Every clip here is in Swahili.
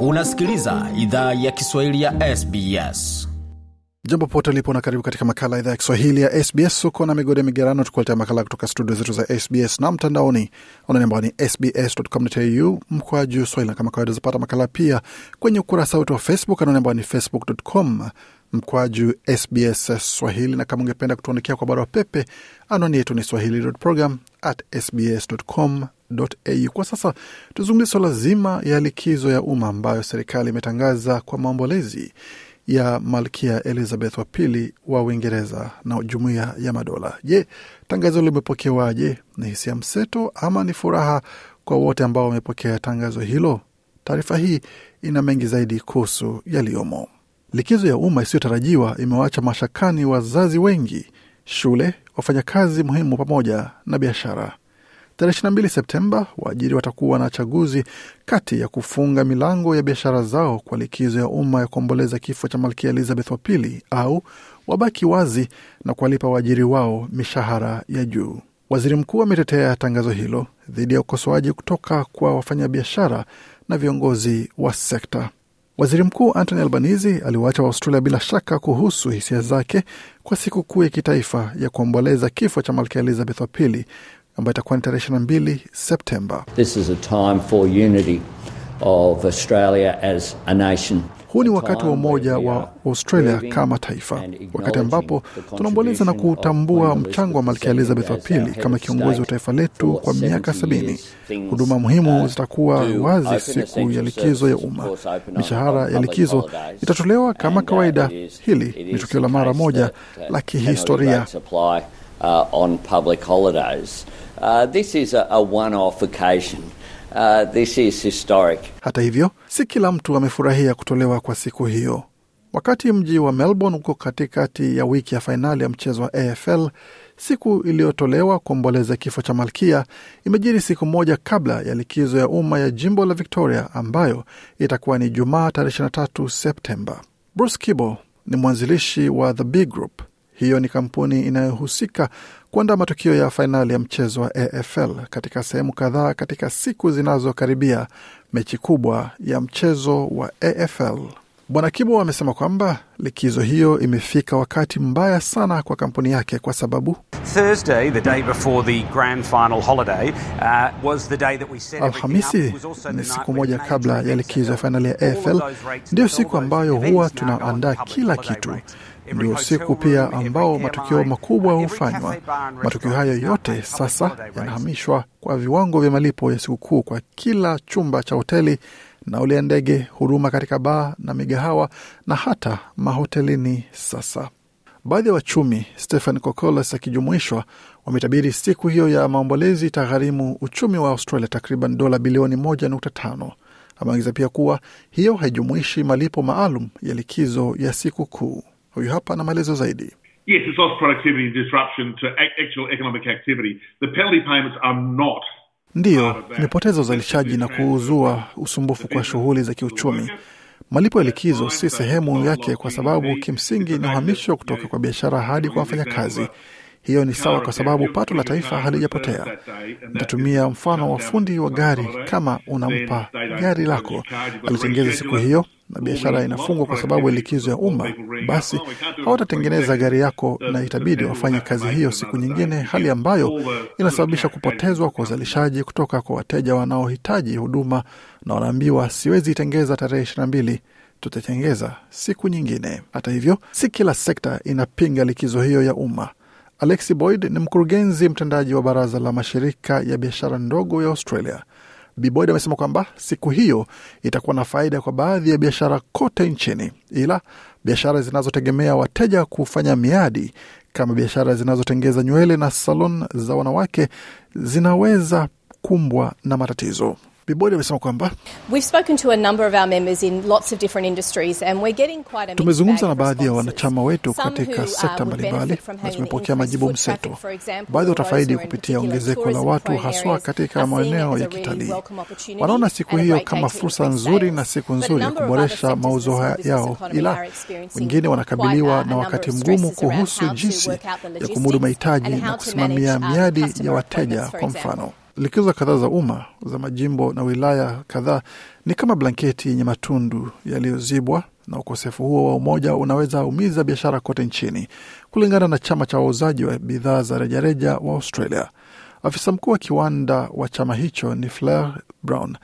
Unasikiliza idhaa ya Kiswahili ya SBS. Jambo pote ulipo na karibu katika makala idhaa ya Kiswahili ya SBS. Uko na migode migerano, tukuletea makala kutoka studio zetu za SBS na mtandaoni anani ambao ni sbs.com.au mkwa juu swahili, na kama kawaida zapata makala pia kwenye ukurasa wetu wa Facebook anani ambao ni facebook.com mkwaju SBS Swahili, na kama ungependa kutuandikia kwa barua pepe, anwani yetu ni swahili.program at sbs.com.au. Kwa sasa tuzungumzie swala zima ya likizo ya umma ambayo serikali imetangaza kwa maombolezi ya Malkia Elizabeth wa pili wa Uingereza na Jumuiya ya Madola. Je, tangazo limepokewaje? Ni hisia mseto ama ni furaha kwa wote ambao wamepokea tangazo hilo? Taarifa hii ina mengi zaidi kuhusu yaliyomo. Likizo ya umma isiyotarajiwa imewaacha mashakani wazazi wengi, shule, wafanyakazi muhimu pamoja na biashara. Tarehe 22 Septemba, waajiri watakuwa na chaguzi kati ya kufunga milango ya biashara zao kwa likizo ya umma ya kuomboleza kifo cha Malkia Elizabeth wa pili au wabaki wazi na kuwalipa waajiri wao mishahara ya juu. Waziri mkuu ametetea tangazo hilo dhidi ya ukosoaji kutoka kwa wafanyabiashara na viongozi wa sekta. Waziri Mkuu Anthony Albanese aliwaacha Waaustralia bila shaka kuhusu hisia zake kwa siku kuu ya kitaifa ya kuomboleza kifo cha Malkia Elizabeth wa pili ambayo itakuwa ni tarehe 22 Septemba. This is a time for unity of Australia as a nation. Huu ni wakati wa umoja wa Australia kama taifa, wakati ambapo tunaomboleza na kutambua mchango wa Malkia Elizabeth wa pili kama kiongozi wa taifa letu kwa miaka sabini. Huduma muhimu zitakuwa wazi siku ya likizo ya umma. Mishahara ya likizo itatolewa kama kawaida. Hili ni tukio la mara moja la kihistoria. Uh, on public holidays. Uh, this is a, a one-off occasion. Uh, this is historic. Hata hivyo, si kila mtu amefurahia kutolewa kwa siku hiyo. Wakati mji wa Melbourne uko katikati ya wiki ya fainali ya mchezo wa AFL, siku iliyotolewa kuomboleza kifo cha malkia imejiri siku moja kabla ya likizo ya umma ya jimbo la Victoria ambayo itakuwa ni Jumaa tarehe 23 Septemba. Bruce Kibo ni mwanzilishi wa The Big Group. Hiyo ni kampuni inayohusika kuandaa matukio ya fainali ya mchezo wa AFL katika sehemu kadhaa katika siku zinazokaribia mechi kubwa ya mchezo wa AFL. Bwana Kibo amesema kwamba likizo hiyo imefika wakati mbaya sana kwa kampuni yake kwa sababu Alhamisi ni siku moja kabla ya likizo ya fainali ya AFL, ndiyo siku ambayo huwa tunaandaa kila kitu ndio siku pia ambao matukio makubwa hufanywa. Matukio hayo yote sasa yanahamishwa kwa viwango vya malipo ya sikukuu kwa kila chumba cha hoteli, nauli ya ndege, huduma katika baa na migahawa na hata mahotelini. Sasa baadhi ya wachumi, Stephen Kokolas akijumuishwa, wametabiri siku hiyo ya maombolezi itagharimu uchumi wa Australia takriban dola bilioni 1.5. Ameongeza pia kuwa hiyo haijumuishi malipo maalum ya likizo ya siku kuu. Huyu hapa na maelezo zaidi. Yes, it's lost productivity and disruption to actual economic activity. The penalty payments are not Ndiyo, imepoteza uzalishaji na kuuzua usumbufu kwa shughuli za kiuchumi. Malipo ya likizo si sehemu yake, kwa sababu kimsingi ni uhamisho kutoka kwa biashara hadi kwa wafanyakazi. Hiyo ni sawa kwa sababu pato la taifa halijapotea. Nitatumia mfano wa fundi wa gari. Kama unampa gari lako alitengeza siku hiyo na biashara inafungwa kwa sababu ya likizo ya umma, basi hawatatengeneza gari yako na itabidi wafanye kazi hiyo siku nyingine, hali ambayo inasababisha kupotezwa kwa uzalishaji kutoka kwa wateja wanaohitaji huduma na wanaambiwa, siwezi itengeza tarehe ishirini na mbili tutatengeza siku nyingine. Hata hivyo, si kila sekta inapinga likizo hiyo ya umma. Alexi Boyd ni mkurugenzi mtendaji wa baraza la mashirika ya biashara ndogo ya Australia. Bi Boyd amesema kwamba siku hiyo itakuwa na faida kwa baadhi ya biashara kote nchini, ila biashara zinazotegemea wateja kufanya miadi kama biashara zinazotengeza nywele na salon za wanawake zinaweza kumbwa na matatizo. Bibodi amesema kwamba tumezungumza na baadhi ya wanachama wetu katika sekta mbalimbali na tumepokea majibu mseto. Baadhi watafaidi kupitia ongezeko la watu, haswa katika maeneo ya kitalii. Wanaona siku hiyo kama fursa nzuri na siku nzuri ya kuboresha mauzo yao, ila wengine wanakabiliwa na wakati mgumu kuhusu jinsi ya kumudu mahitaji na kusimamia miadi ya wateja, kwa mfano likizo kadhaa za umma za majimbo na wilaya kadhaa ni kama blanketi yenye matundu yaliyozibwa, na ukosefu huo wa umoja unaweza umiza biashara kote nchini, kulingana na chama cha wauzaji wa bidhaa za rejareja wa Australia. Afisa mkuu wa kiwanda wa chama hicho ni Fleur Brown,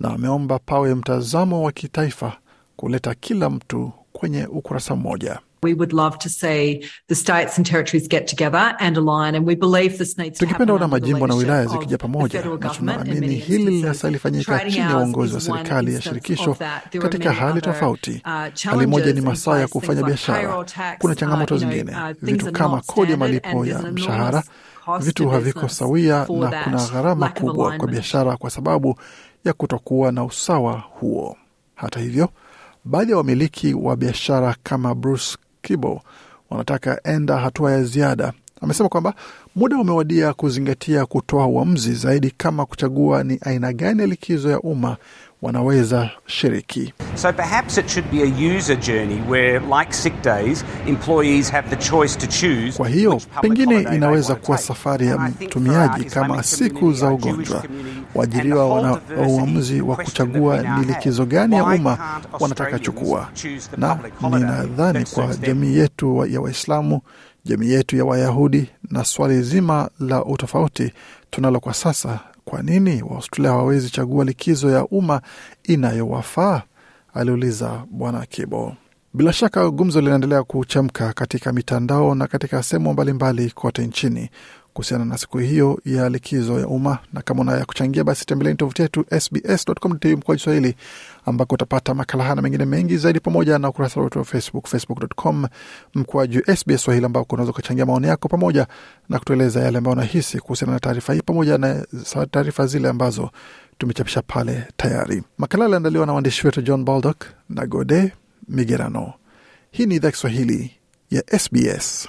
na ameomba pawe mtazamo wa kitaifa kuleta kila mtu kwenye ukurasa mmoja. We would love to see the states and territories get together and align and we believe this needs to Tungependa ona majimbo na wilaya zikija the pamoja, na tunaamini hili linasa lifanyika chini ya uongozi wa serikali ya shirikisho katika hali tofauti. uh, Hali moja ni masaa ya kufanya biashara. Kuna changamoto uh, know, zingine, uh, vitu kama kodi ya malipo ya mshahara, vitu haviko sawia na kuna gharama kubwa kwa biashara kwa sababu ya kutokuwa na usawa huo. Hata hivyo, baadhi ya wamiliki wa biashara kama Bruce Kibo wanataka enda hatua ya ziada. Amesema kwamba muda umewadia kuzingatia kutoa uamuzi zaidi kama kuchagua ni aina gani ya likizo ya umma wanaweza shiriki. So perhaps it should be a user journey where, like sick days, employees have the choice to choose. Kwa hiyo pengine inaweza kuwa safari ya mtumiaji kama siku za ugonjwa. Waajiriwa wana uamuzi wa kuchagua ni likizo gani ya umma wanataka chukua, na ninadhani kwa jamii yetu ya Waislamu, jamii yetu ya Wayahudi na swali zima la utofauti tunalo kwa sasa, kwa nini Waaustralia hawawezi chagua likizo ya umma inayowafaa? aliuliza Bwana Kibo. Bila shaka gumzo linaendelea kuchemka katika mitandao na katika sehemu mbalimbali kote nchini kuhusiana na siku hiyo ya likizo ya umma, na kama unaya kuchangia basi tembeleni tovuti yetu sbs.com.au mkoa Kiswahili, ambako utapata makala haya na mengine mengi zaidi, pamoja na ukurasa wetu wa Facebook, facebook.com mkwaju SBS Swahili, ambako unaweza ukachangia maoni yako pamoja na kutueleza yale ambayo unahisi kuhusiana na taarifa hii, pamoja na taarifa zile ambazo tumechapisha pale tayari. Makala aliandaliwa na waandishi wetu John Baldock na Gode Migerano. Hii ni idhaa Kiswahili ya SBS.